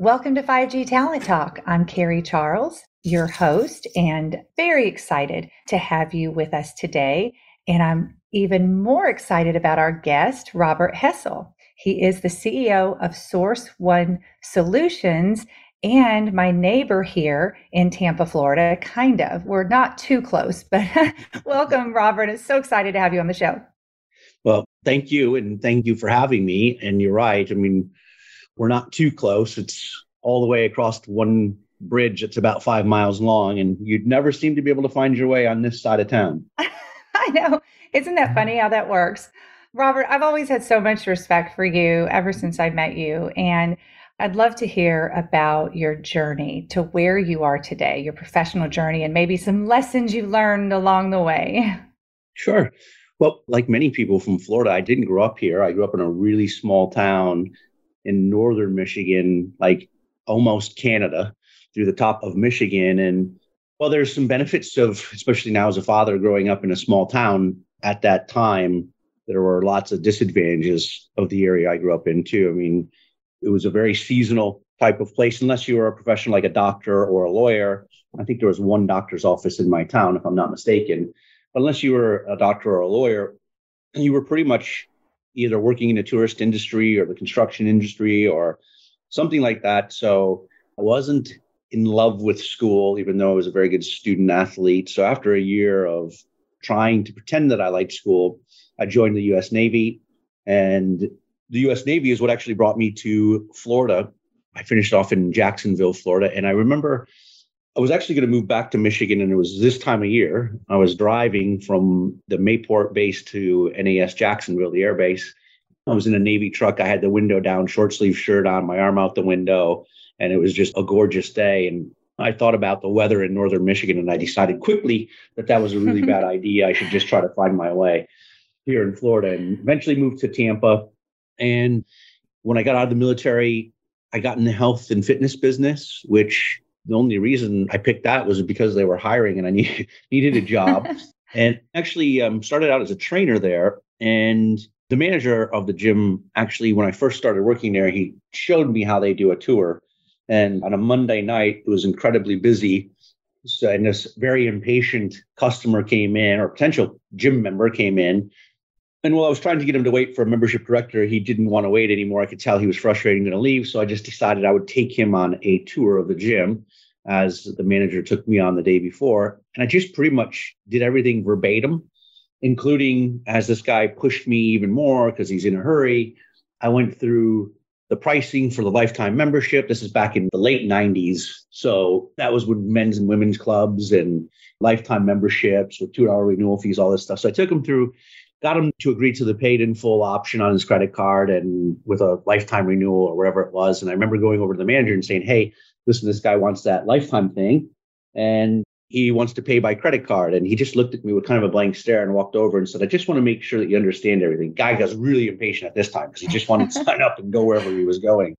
Welcome to 5G Talent Talk. I'm Carrie Charles, your host, and very excited to have you with us today. And I'm even more excited about our guest, Robert Hessel. He is the CEO of Source One Solutions and my neighbor here in Tampa, Florida, kind of. We're not too close, but welcome, Robert. I'm so excited to have you on the show. Well, thank you. And thank you for having me. And you're right. I mean, we're not too close. It's all the way across one bridge that's about five miles long, and you'd never seem to be able to find your way on this side of town. I know. Isn't that funny how that works? Robert, I've always had so much respect for you ever since I met you. And I'd love to hear about your journey to where you are today, your professional journey, and maybe some lessons you learned along the way. Sure. Well, like many people from Florida, I didn't grow up here. I grew up in a really small town in northern Michigan, like almost Canada, through the top of Michigan. And well, there's some benefits of, especially now as a father growing up in a small town at that time, there were lots of disadvantages of the area I grew up in too. I mean, it was a very seasonal type of place, unless you were a professional like a doctor or a lawyer. I think there was one doctor's office in my town, if I'm not mistaken. But unless you were a doctor or a lawyer, you were pretty much either working in the tourist industry or the construction industry or something like that. So I wasn't in love with school, even though I was a very good student athlete. So after a year of trying to pretend that I liked school, I joined the US Navy. And the US Navy is what actually brought me to Florida. I finished off in Jacksonville, Florida. And I remember I was actually going to move back to Michigan, and it was this time of year. I was driving from the Mayport base to NAS Jacksonville, the air base. I was in a Navy truck. I had the window down, short sleeve shirt on, my arm out the window, and it was just a gorgeous day. And I thought about the weather in northern Michigan, and I decided quickly that that was a really bad idea. I should just try to find my way here in Florida, and eventually moved to Tampa. And when I got out of the military, I got in the health and fitness business, which the only reason I picked that was because they were hiring and I need, needed a job. and actually um, started out as a trainer there. And the manager of the gym, actually, when I first started working there, he showed me how they do a tour. And on a Monday night, it was incredibly busy. So, and this very impatient customer came in, or potential gym member came in. And while I was trying to get him to wait for a membership director, he didn't want to wait anymore. I could tell he was frustrated and going to leave. So I just decided I would take him on a tour of the gym as the manager took me on the day before. And I just pretty much did everything verbatim, including as this guy pushed me even more because he's in a hurry. I went through the pricing for the lifetime membership. This is back in the late 90s. So that was with men's and women's clubs and lifetime memberships with $2 renewal fees, all this stuff. So I took him through, got him to agree to the paid in full option on his credit card and with a lifetime renewal or whatever it was. And I remember going over to the manager and saying, Hey, listen, this guy wants that lifetime thing. And he wants to pay by credit card. And he just looked at me with kind of a blank stare and walked over and said, I just want to make sure that you understand everything. Guy got really impatient at this time because he just wanted to sign up and go wherever he was going.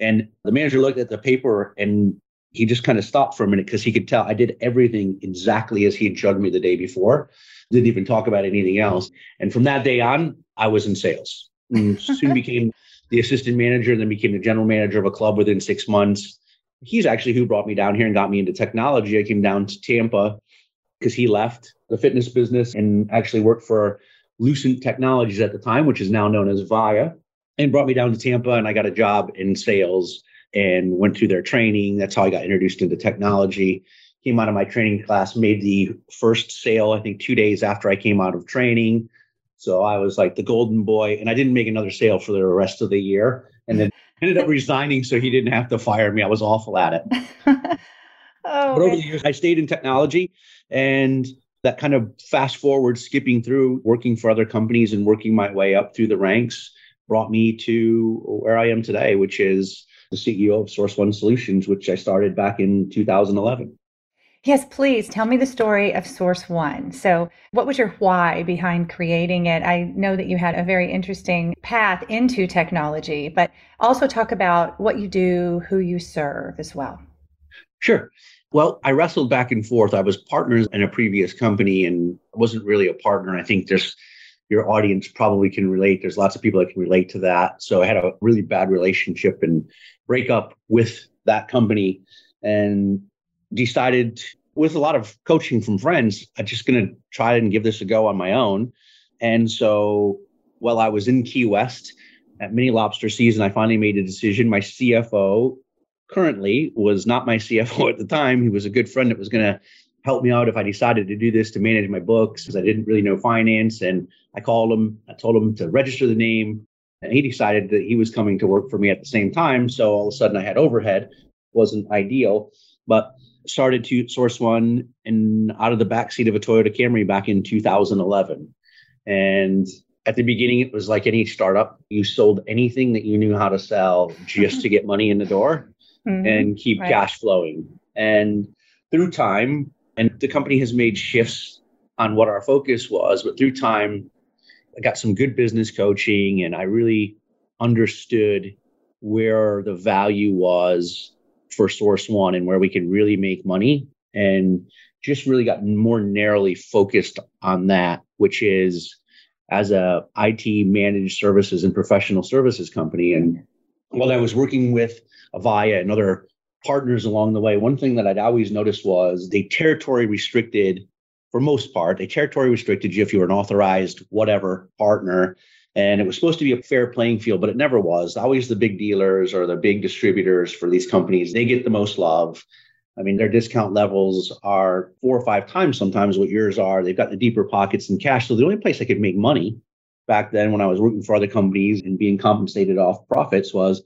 And the manager looked at the paper and he just kind of stopped for a minute because he could tell I did everything exactly as he had showed me the day before. Didn't even talk about anything else. And from that day on, I was in sales. And soon became the assistant manager and then became the general manager of a club within six months he's actually who brought me down here and got me into technology. I came down to Tampa because he left the fitness business and actually worked for Lucent Technologies at the time, which is now known as Avaya, and brought me down to Tampa. And I got a job in sales and went through their training. That's how I got introduced into technology. Came out of my training class, made the first sale, I think two days after I came out of training. So I was like the golden boy, and I didn't make another sale for the rest of the year. And then ended up resigning so he didn't have to fire me. I was awful at it. oh, but over the years, I stayed in technology and that kind of fast forward, skipping through working for other companies and working my way up through the ranks. brought me to where I am today, which is the CEO of Source One Solutions, which I started back in 2011. Yes, please tell me the story of Source One. So, what was your why behind creating it? I know that you had a very interesting path into technology, but also talk about what you do, who you serve as well. Sure. Well, I wrestled back and forth. I was partners in a previous company and wasn't really a partner. I think there's your audience probably can relate. There's lots of people that can relate to that. So I had a really bad relationship and breakup with that company and decided with a lot of coaching from friends, I'm just going to try and give this a go on my own. And so while I was in Key West at mini lobster season, I finally made a decision. My CFO currently was not my CFO at the time. He was a good friend that was going to help me out if I decided to do this to manage my books because I didn't really know finance. And I called him, I told him to register the name, and he decided that he was coming to work for me at the same time. So all of a sudden I had overhead, wasn't ideal, but started to source one and out of the backseat of a Toyota Camry back in 2011. And at the beginning, it was like any startup. You sold anything that you knew how to sell just to get money in the door mm-hmm. and keep right. cash flowing. And through time, and the company has made shifts on what our focus was, but through time, I got some good business coaching and I really understood where the value was for Source One and where we could really make money and just really got more narrowly focused on that, which is as a IT managed services and professional services company. And while I was working with Avaya and other partners along the way, one thing that I'd always noticed was they territory restricted for most part. They territory restricted you if you were an authorized whatever partner. And it was supposed to be a fair playing field, but it never was. Always the big dealers or the big distributors for these companies, they get the most love. I mean, their discount levels are four or five times sometimes what yours are. They've got the deeper pockets and cash. So the only place I could make money back then when I was working for other companies and being compensated off profits was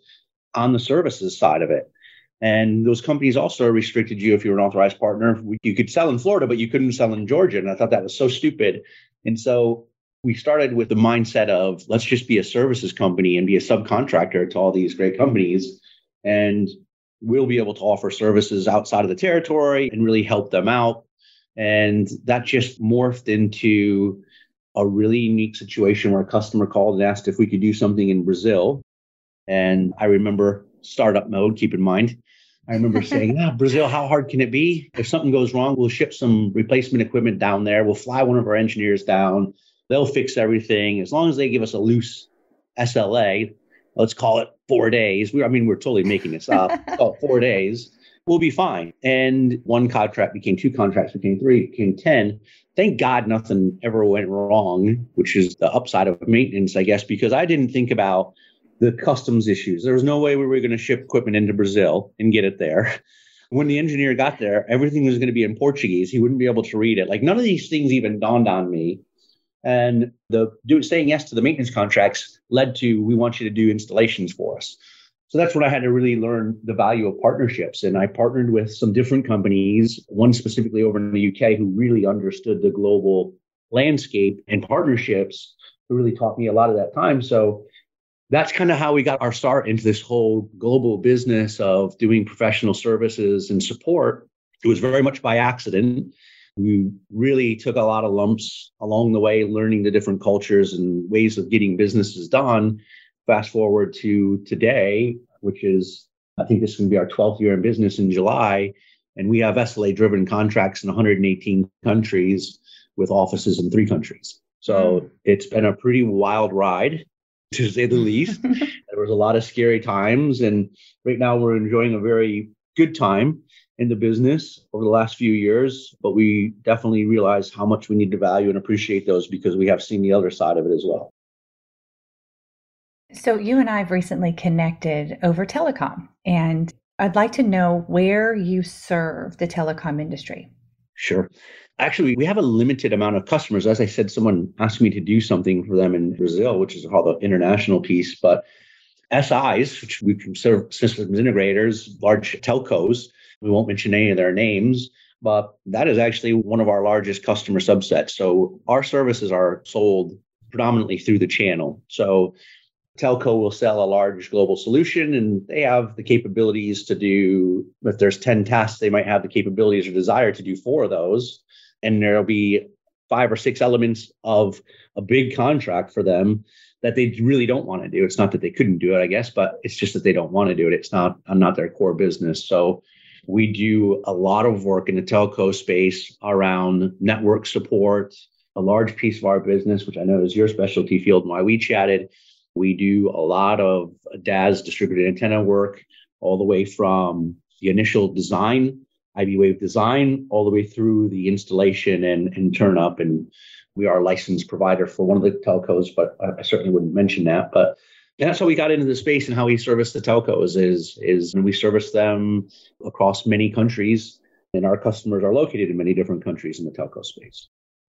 on the services side of it. And those companies also restricted you if you were an authorized partner. You could sell in Florida, but you couldn't sell in Georgia. And I thought that was so stupid. And so we started with the mindset of let's just be a services company and be a subcontractor to all these great companies. And we'll be able to offer services outside of the territory and really help them out. And that just morphed into a really unique situation where a customer called and asked if we could do something in Brazil. And I remember startup mode, keep in mind. I remember saying, ah, Brazil, how hard can it be? If something goes wrong, we'll ship some replacement equipment down there. We'll fly one of our engineers down. They'll fix everything. As long as they give us a loose SLA, let's call it four days. We, I mean, we're totally making this up. oh, four days, we'll be fine. And one contract became two contracts, became three, became 10. Thank God nothing ever went wrong, which is the upside of maintenance, I guess, because I didn't think about the customs issues. There was no way we were going to ship equipment into Brazil and get it there. When the engineer got there, everything was going to be in Portuguese. He wouldn't be able to read it. Like none of these things even dawned on me. And the saying yes to the maintenance contracts led to we want you to do installations for us. So that's when I had to really learn the value of partnerships. And I partnered with some different companies, one specifically over in the UK, who really understood the global landscape and partnerships, who really taught me a lot of that time. So that's kind of how we got our start into this whole global business of doing professional services and support. It was very much by accident. We really took a lot of lumps along the way, learning the different cultures and ways of getting businesses done. Fast forward to today, which is, I think this is going to be our 12th year in business in July. And we have SLA driven contracts in 118 countries with offices in three countries. So mm. it's been a pretty wild ride to say the least. there was a lot of scary times, and right now we're enjoying a very good time in the business over the last few years. But we definitely realize how much we need to value and appreciate those because we have seen the other side of it as well. So you and I have recently connected over telecom, and I'd like to know where you serve the telecom industry. Sure. Actually, we have a limited amount of customers. As I said, someone asked me to do something for them in Brazil, which is called the international piece. But SIs, which we consider systems integrators, large telcos, we won't mention any of their names, but that is actually one of our largest customer subsets. So our services are sold predominantly through the channel. So telco will sell a large global solution and they have the capabilities to do if there's 10 tasks they might have the capabilities or desire to do four of those and there'll be five or six elements of a big contract for them that they really don't want to do. It's not that they couldn't do it i guess but it's just that they don't want to do it. It's not not their core business. So we do a lot of work in the telco space around network support. A large piece of our business which i know is your specialty field and why we chatted we do a lot of DAS distributed antenna work, all the way from the initial design, iBwave design, all the way through the installation and, and turn up. And we are a licensed provider for one of the telcos, but I certainly wouldn't mention that. But that's how we got into the space and how we service the telcos is is we service them across many countries and our customers are located in many different countries in the telco space.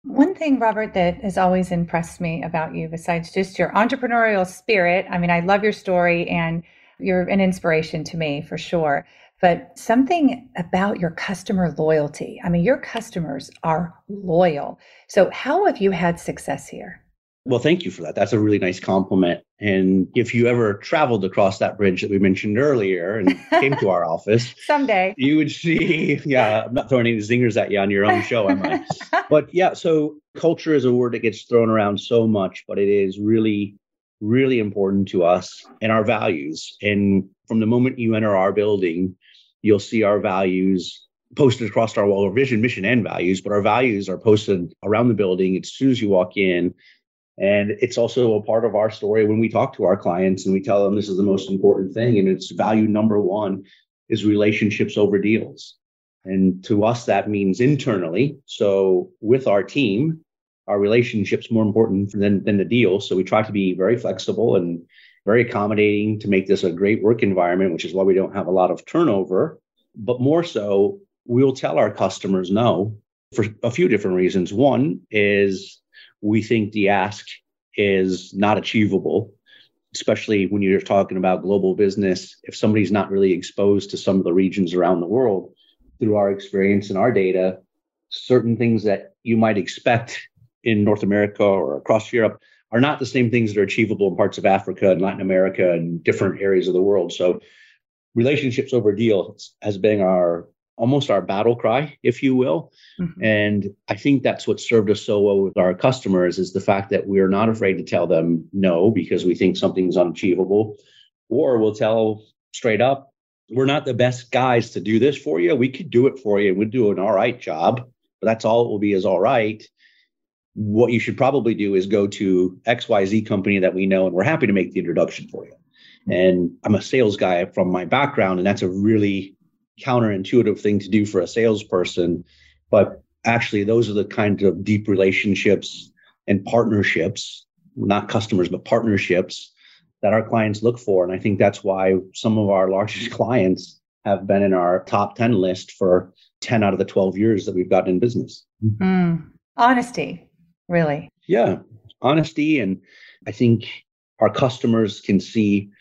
One thing, Robert, that has always impressed me about you, besides just your entrepreneurial spirit, I mean, I love your story and you're an inspiration to me for sure, but something about your customer loyalty. I mean, your customers are loyal. So, how have you had success here? Well, thank you for that. That's a really nice compliment. And if you ever traveled across that bridge that we mentioned earlier and came to our office someday, you would see. Yeah, I'm not throwing any zingers at you on your own show, am I? but yeah, so culture is a word that gets thrown around so much, but it is really, really important to us and our values. And from the moment you enter our building, you'll see our values posted across our wall, our vision, mission, and values. But our values are posted around the building as soon as you walk in and it's also a part of our story when we talk to our clients and we tell them this is the most important thing. And it's value number one is relationships over deals. And to us, that means internally. So with our team, our relationships more important than, than the deal. So we try to be very flexible and very accommodating to make this a great work environment, which is why we don't have a lot of turnover. But more so, we'll tell our customers no for a few different reasons. One is we think the ask is not achievable, especially when you're talking about global business. If somebody's not really exposed to some of the regions around the world through our experience and our data, certain things that you might expect in North America or across Europe are not the same things that are achievable in parts of Africa and Latin America and different areas of the world. So relationships over deals has been our almost our battle cry, if you will. Mm-hmm. And I think that's what served us so well with our customers is the fact that we're not afraid to tell them no because we think something's unachievable, or we'll tell straight up, we're not the best guys to do this for you. We could do it for you and we'd do an all right job, but that's all it will be is all right. What you should probably do is go to XYZ company that we know and we're happy to make the introduction for you. And I'm a sales guy from my background, and that's a really counterintuitive thing to do for a salesperson. But actually, those are the kinds of deep relationships and partnerships, not customers, but partnerships that our clients look for. And I think that's why some of our largest clients have been in our top 10 list for 10 out of the 12 years that we've gotten in business. Mm. Honesty, really. Yeah, honesty. And I think our customers can see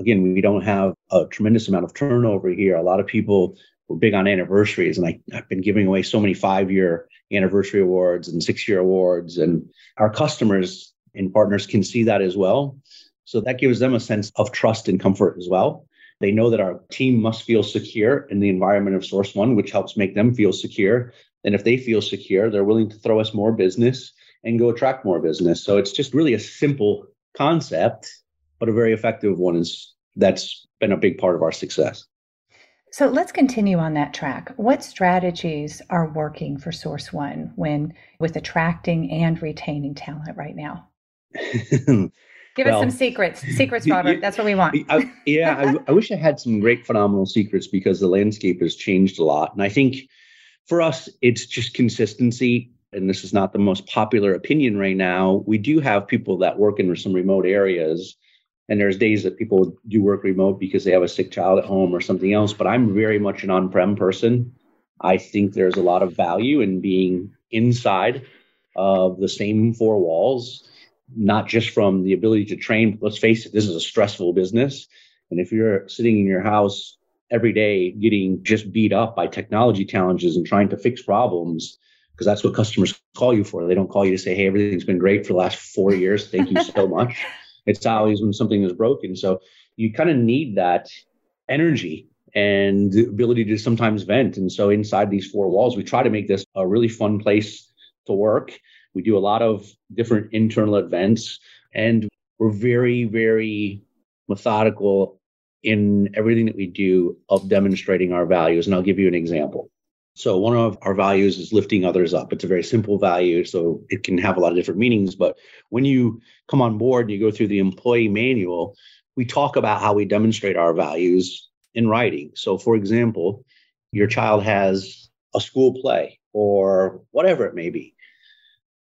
again, we don't have a tremendous amount of turnover here. A lot of people were big on anniversaries, and I, I've been giving away so many five year anniversary awards and six year awards, and our customers and partners can see that as well. So that gives them a sense of trust and comfort as well. They know that our team must feel secure in the environment of Source One, which helps make them feel secure. And if they feel secure, they're willing to throw us more business and go attract more business. So it's just really a simple concept but a very effective one is that's been a big part of our success. So let's continue on that track. What strategies are working for Source One when with attracting and retaining talent right now? Give well, us some secrets. Secrets, Robert. You, That's what we want. I, yeah, I, I wish I had some great, phenomenal secrets because the landscape has changed a lot. And I think for us, it's just consistency. And this is not the most popular opinion right now. We do have people that work in some remote areas and there's days that people do work remote because they have a sick child at home or something else. But I'm very much an on prem person. I think there's a lot of value in being inside of the same four walls, not just from the ability to train. Let's face it, this is a stressful business. And if you're sitting in your house every day getting just beat up by technology challenges and trying to fix problems, because that's what customers call you for. They don't call you to say, hey, everything's been great for the last four years. Thank you so much It's always when something is broken. So you kind of need that energy and the ability to sometimes vent. And so inside these four walls, we try to make this a really fun place to work. We do a lot of different internal events and we're very, very methodical in everything that we do of demonstrating our values. And I'll give you an example. So, one of our values is lifting others up. It's a very simple value, so it can have a lot of different meanings. But when you come on board and you go through the employee manual, we talk about how we demonstrate our values in writing. So, for example, your child has a school play or whatever it may be.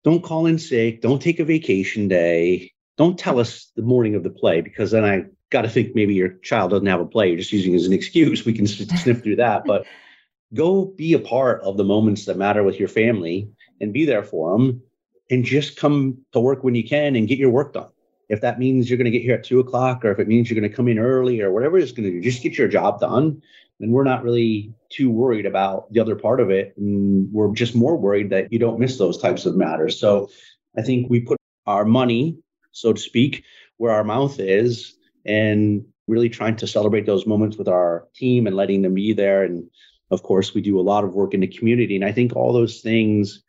Don't call in sick. Don't take a vacation day. Don't tell us the morning of the play because then I got to think maybe your child doesn't have a play. You're just using it as an excuse. We can sniff through that. But go be a part of the moments that matter with your family and be there for them and just come to work when you can and get your work done. If that means you're going to get here at two o'clock or if it means you're going to come in early or whatever it's going to do, just get your job done. And we're not really too worried about the other part of it. And we're just more worried that you don't miss those types of matters. So I think we put our money, so to speak, where our mouth is and really trying to celebrate those moments with our team and letting them be there. And of course, we do a lot of work in the community. And I think all those things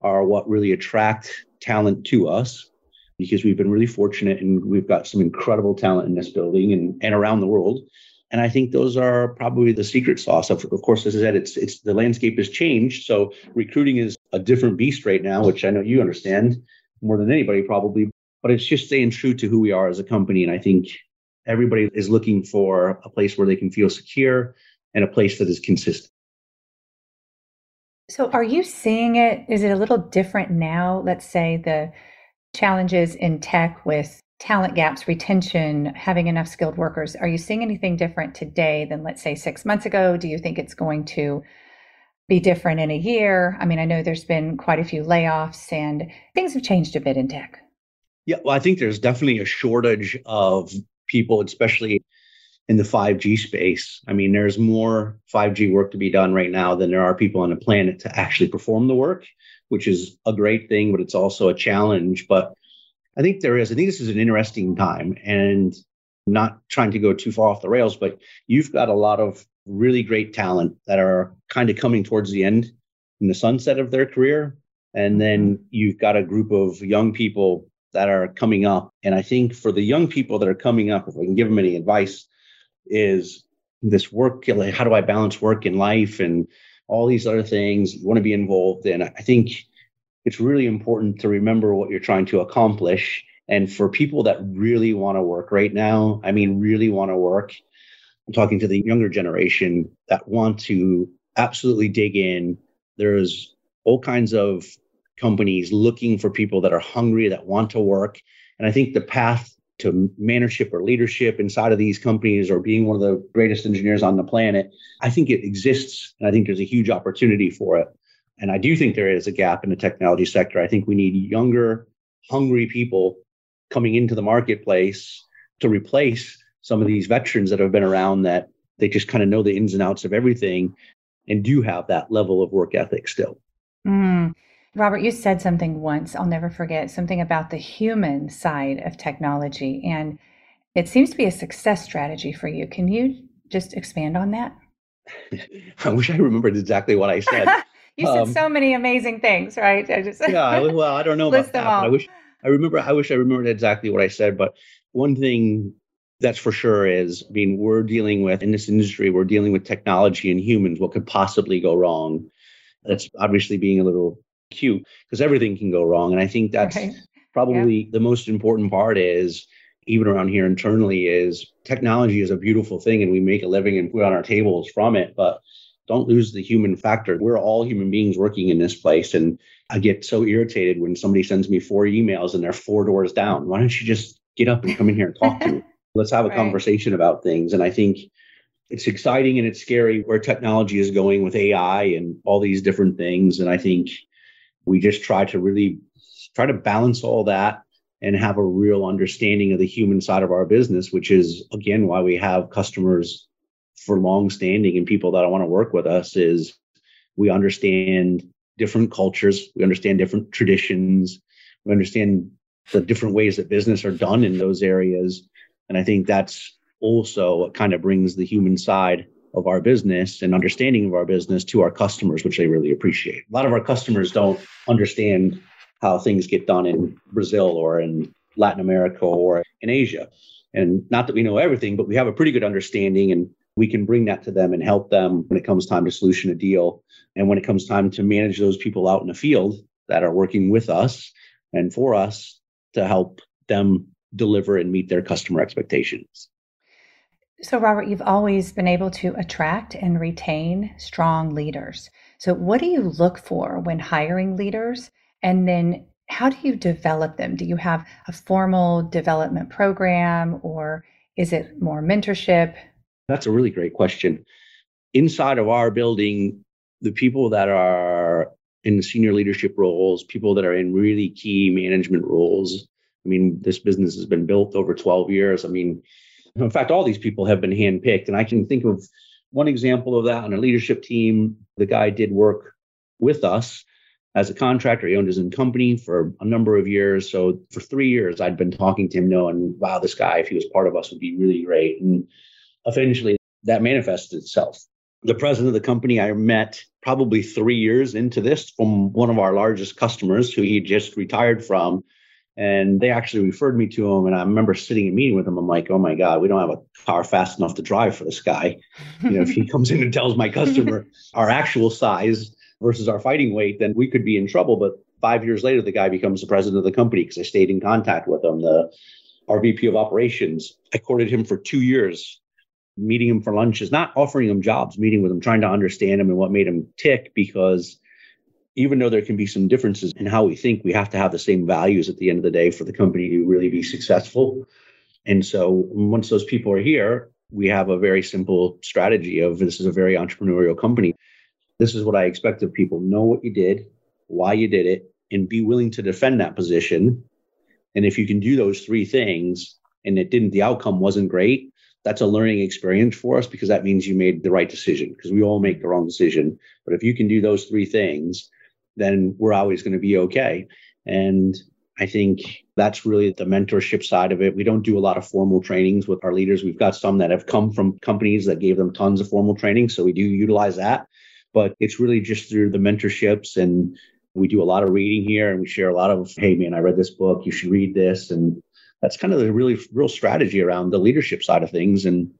are what really attract talent to us because we've been really fortunate and we've got some incredible talent in this building and, and around the world. And I think those are probably the secret sauce. Of, of course, as I said, it's it's the landscape has changed. So recruiting is a different beast right now, which I know you understand more than anybody probably. But it's just staying true to who we are as a company. And I think everybody is looking for a place where they can feel secure and a place that is consistent. So, are you seeing it? Is it a little different now? Let's say the challenges in tech with talent gaps, retention, having enough skilled workers. Are you seeing anything different today than, let's say, six months ago? Do you think it's going to be different in a year? I mean, I know there's been quite a few layoffs and things have changed a bit in tech. Yeah, well, I think there's definitely a shortage of people, especially in the 5G space. I mean, there's more 5G work to be done right now than there are people on the planet to actually perform the work, which is a great thing, but it's also a challenge. But I think there is, I think this is an interesting time and not trying to go too far off the rails, but you've got a lot of really great talent that are kind of coming towards the end in the sunset of their career. And then mm-hmm. you've got a group of young people that are coming up. And I think for the young people that are coming up, if I can give them any advice, is this work like how do i balance work and life and all these other things you want to be involved in? I think it's really important to remember what you're trying to accomplish. And for people that really want to work right now i mean really want to work i'm talking to the younger generation that want to absolutely dig in. There's all kinds of companies looking for people that are hungry that want to work. And i think the path to mentorship or leadership inside of these companies or being one of the greatest engineers on the planet. I think it exists and I think there's a huge opportunity for it. And I do think there is a gap in the technology sector. I think we need younger, hungry people coming into the marketplace to replace some of these veterans that have been around that they just kind of know the ins and outs of everything and do have that level of work ethic still. Mm. Robert, you said something once, I'll never forget, something about the human side of technology. And it seems to be a success strategy for you. Can you just expand on that? I wish I remembered exactly what I said. you said um, so many amazing things, right? I just yeah, well, I don't know about that. I wish I remember I wish I remembered exactly what I said, but one thing that's for sure is I mean, we're dealing with in this industry, we're dealing with technology and humans. What could possibly go wrong? That's obviously being a little cute because everything can go wrong. And I think that's right. probably yeah. the most important part is even around here internally is technology is a beautiful thing and we make a living and put on our tables from it, but don't lose the human factor. We're all human beings working in this place. And I get so irritated when somebody sends me four emails and they're four doors down. Why don't you just get up and come in here and talk to me? Let's have a right. conversation about things. And I think it's exciting and it's scary where technology is going with AI and all these different things. And I think we just try to really try to balance all that and have a real understanding of the human side of our business, which is again why we have customers for long standing and people that want to work with us is we understand different cultures, we understand different traditions, we understand the different ways that business are done in those areas. And I think that's also what kind of brings the human side of our business and understanding of our business to our customers, which they really appreciate. A lot of our customers don't understand how things get done in Brazil or in Latin America or in Asia. And not that we know everything, but we have a pretty good understanding and we can bring that to them and help them when it comes time to solution a deal. And when it comes time to manage those people out in the field that are working with us and for us to help them deliver and meet their customer expectations. So, Robert, you've always been able to attract and retain strong leaders. So, what do you look for when hiring leaders? And then, how do you develop them? Do you have a formal development program or is it more mentorship? That's a really great question. Inside of our building, the people that are in senior leadership roles, people that are in really key management roles. I mean, this business has been built over 12 years. I mean, in fact, all these people have been handpicked. And I can think of one example of that on a leadership team. The guy did work with us as a contractor. He owned his own company for a number of years. So for three years, I'd been talking to him, knowing, wow, this guy, if he was part of us, would be really great. And eventually that manifested itself. The president of the company I met probably three years into this from one of our largest customers who he just retired from. And they actually referred me to him. And I remember sitting and meeting with him. I'm like, oh my God, we don't have a car fast enough to drive for this guy. You know, if he comes in and tells my customer our actual size versus our fighting weight, then we could be in trouble. But five years later, the guy becomes the president of the company because I stayed in contact with him. The our VP of operations, I courted him for two years, meeting him for lunches, not offering him jobs, meeting with him, trying to understand him and what made him tick because even though there can be some differences in how we think, we have to have the same values at the end of the day for the company to really be successful. And so once those people are here, we have a very simple strategy of this is a very entrepreneurial company. This is what I expect of people. Know what you did, why you did it, and be willing to defend that position. And if you can do those three things and it didn't, the outcome wasn't great, that's a learning experience for us because that means you made the right decision because we all make the wrong decision. But if you can do those three things, then we're always going to be okay. And I think that's really the mentorship side of it. We don't do a lot of formal trainings with our leaders. We've got some that have come from companies that gave them tons of formal training. So we do utilize that. But it's really just through the mentorships and we do a lot of reading here and we share a lot of, hey man, I read this book, you should read this. And that's kind of the really real strategy around the leadership side of things. And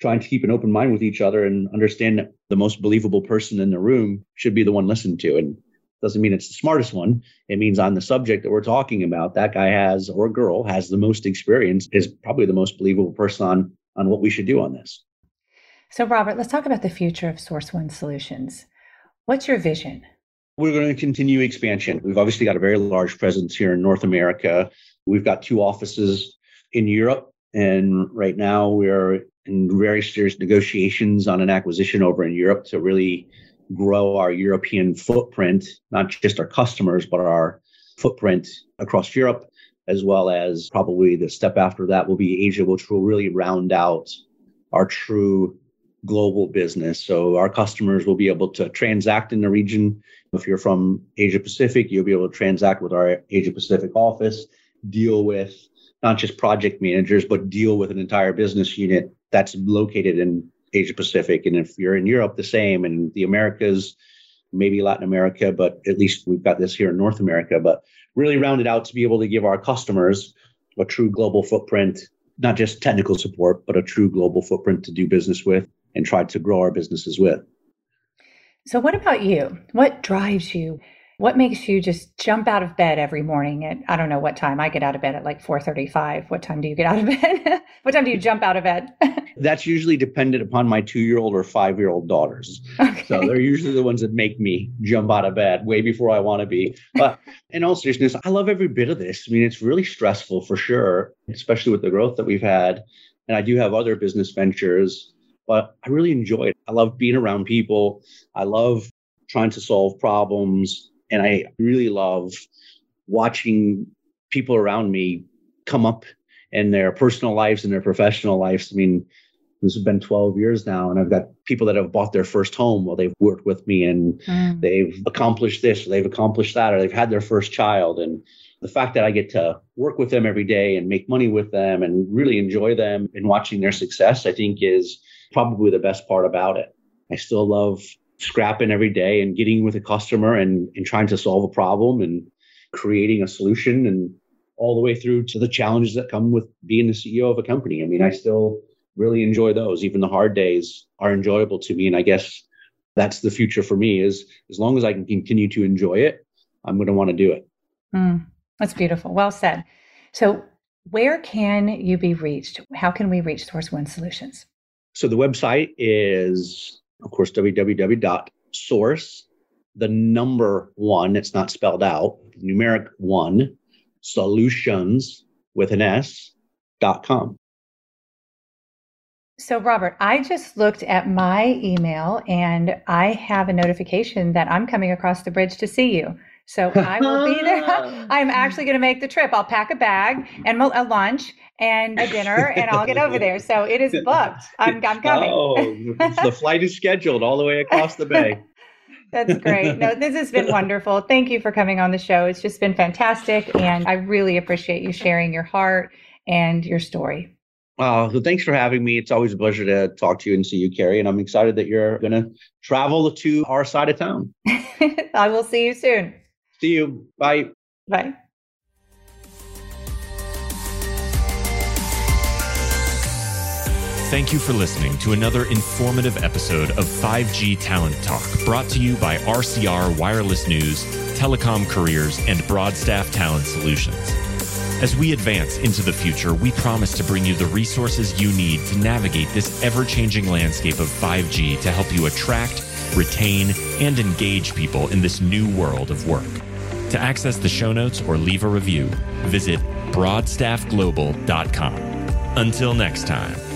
trying to keep an open mind with each other and understand that the most believable person in the room should be the one listened to. And doesn't mean it's the smartest one. It means on the subject that we're talking about, that guy has or girl has the most experience, is probably the most believable person on on what we should do on this. So, Robert, let's talk about the future of Source One Solutions. What's your vision? We're going to continue expansion. We've obviously got a very large presence here in North America. We've got two offices in Europe. And right now we're in very serious negotiations on an acquisition over in Europe to really grow our European footprint, not just our customers, but our footprint across Europe, as well as probably the step after that will be Asia, which will really round out our true global business. So our customers will be able to transact in the region. If you're from Asia Pacific, you'll be able to transact with our Asia Pacific office, deal with not just project managers, but deal with an entire business unit that's located in Asia Pacific. And if you're in Europe, the same, and the Americas, maybe Latin America, but at least we've got this here in North America, but really rounded out to be able to give our customers a true global footprint, not just technical support, but a true global footprint to do business with and try to grow our businesses with. So, what about you? What drives you? What makes you just jump out of bed every morning at I don't know what time. I get out of bed at like 4:35. What time do you get out of bed? what time do you jump out of bed? That's usually dependent upon my 2-year-old or 5-year-old daughters. Okay. So they're usually the ones that make me jump out of bed way before I want to be. But in all seriousness, I love every bit of this. I mean, it's really stressful for sure, especially with the growth that we've had. And I do have other business ventures, but I really enjoy it. I love being around people. I love trying to solve problems and I really love watching people around me come up in their personal lives and their professional lives. I mean, this has been 12 years now, and I've got people that have bought their first home while they've worked with me and mm. they've accomplished this, or they've accomplished that, or they've had their first child. And the fact that I get to work with them every day and make money with them and really enjoy them and watching their success, I think is probably the best part about it. I still love scrapping every day and getting with a customer and, and trying to solve a problem and creating a solution and all the way through to the challenges that come with being the CEO of a company. I mean, I still really enjoy those. Even the hard days are enjoyable to me. And I guess that's the future for me is as long as I can continue to enjoy it, I'm going to want to do it. Mm, that's beautiful. Well said. So where can you be reached? How can we reach Source One Solutions? So the website is, of course, www.source, the number one, it's not spelled out, numeric one, solutions with an S dot com. So, Robert, I just looked at my email and I have a notification that I'm coming across the bridge to see you. So I will be there. I'm actually going to make the trip. I'll pack a bag and a lunch and a dinner and I'll get over there. So it is booked. I'm, I'm coming. Oh, the flight is scheduled all the way across the bay. That's great. No, this has been wonderful. Thank you for coming on the show. It's just been fantastic. And I really appreciate you sharing your heart and your story. Uh, so thanks for having me. It's always a pleasure to talk to you and see you, Carrie. And I'm excited that you're going to travel to our side of town. I will see you soon. See you. Bye. Bye. Thank you for listening to another informative episode of 5G Talent Talk, brought to you by RCR Wireless News, Telecom Careers, and Broadstaff Talent Solutions. As we advance into the future, we promise to bring you the resources you need to navigate this ever changing landscape of 5G to help you attract, retain, and engage people in this new world of work. To access the show notes or leave a review, visit broadstaffglobal.com. Until next time.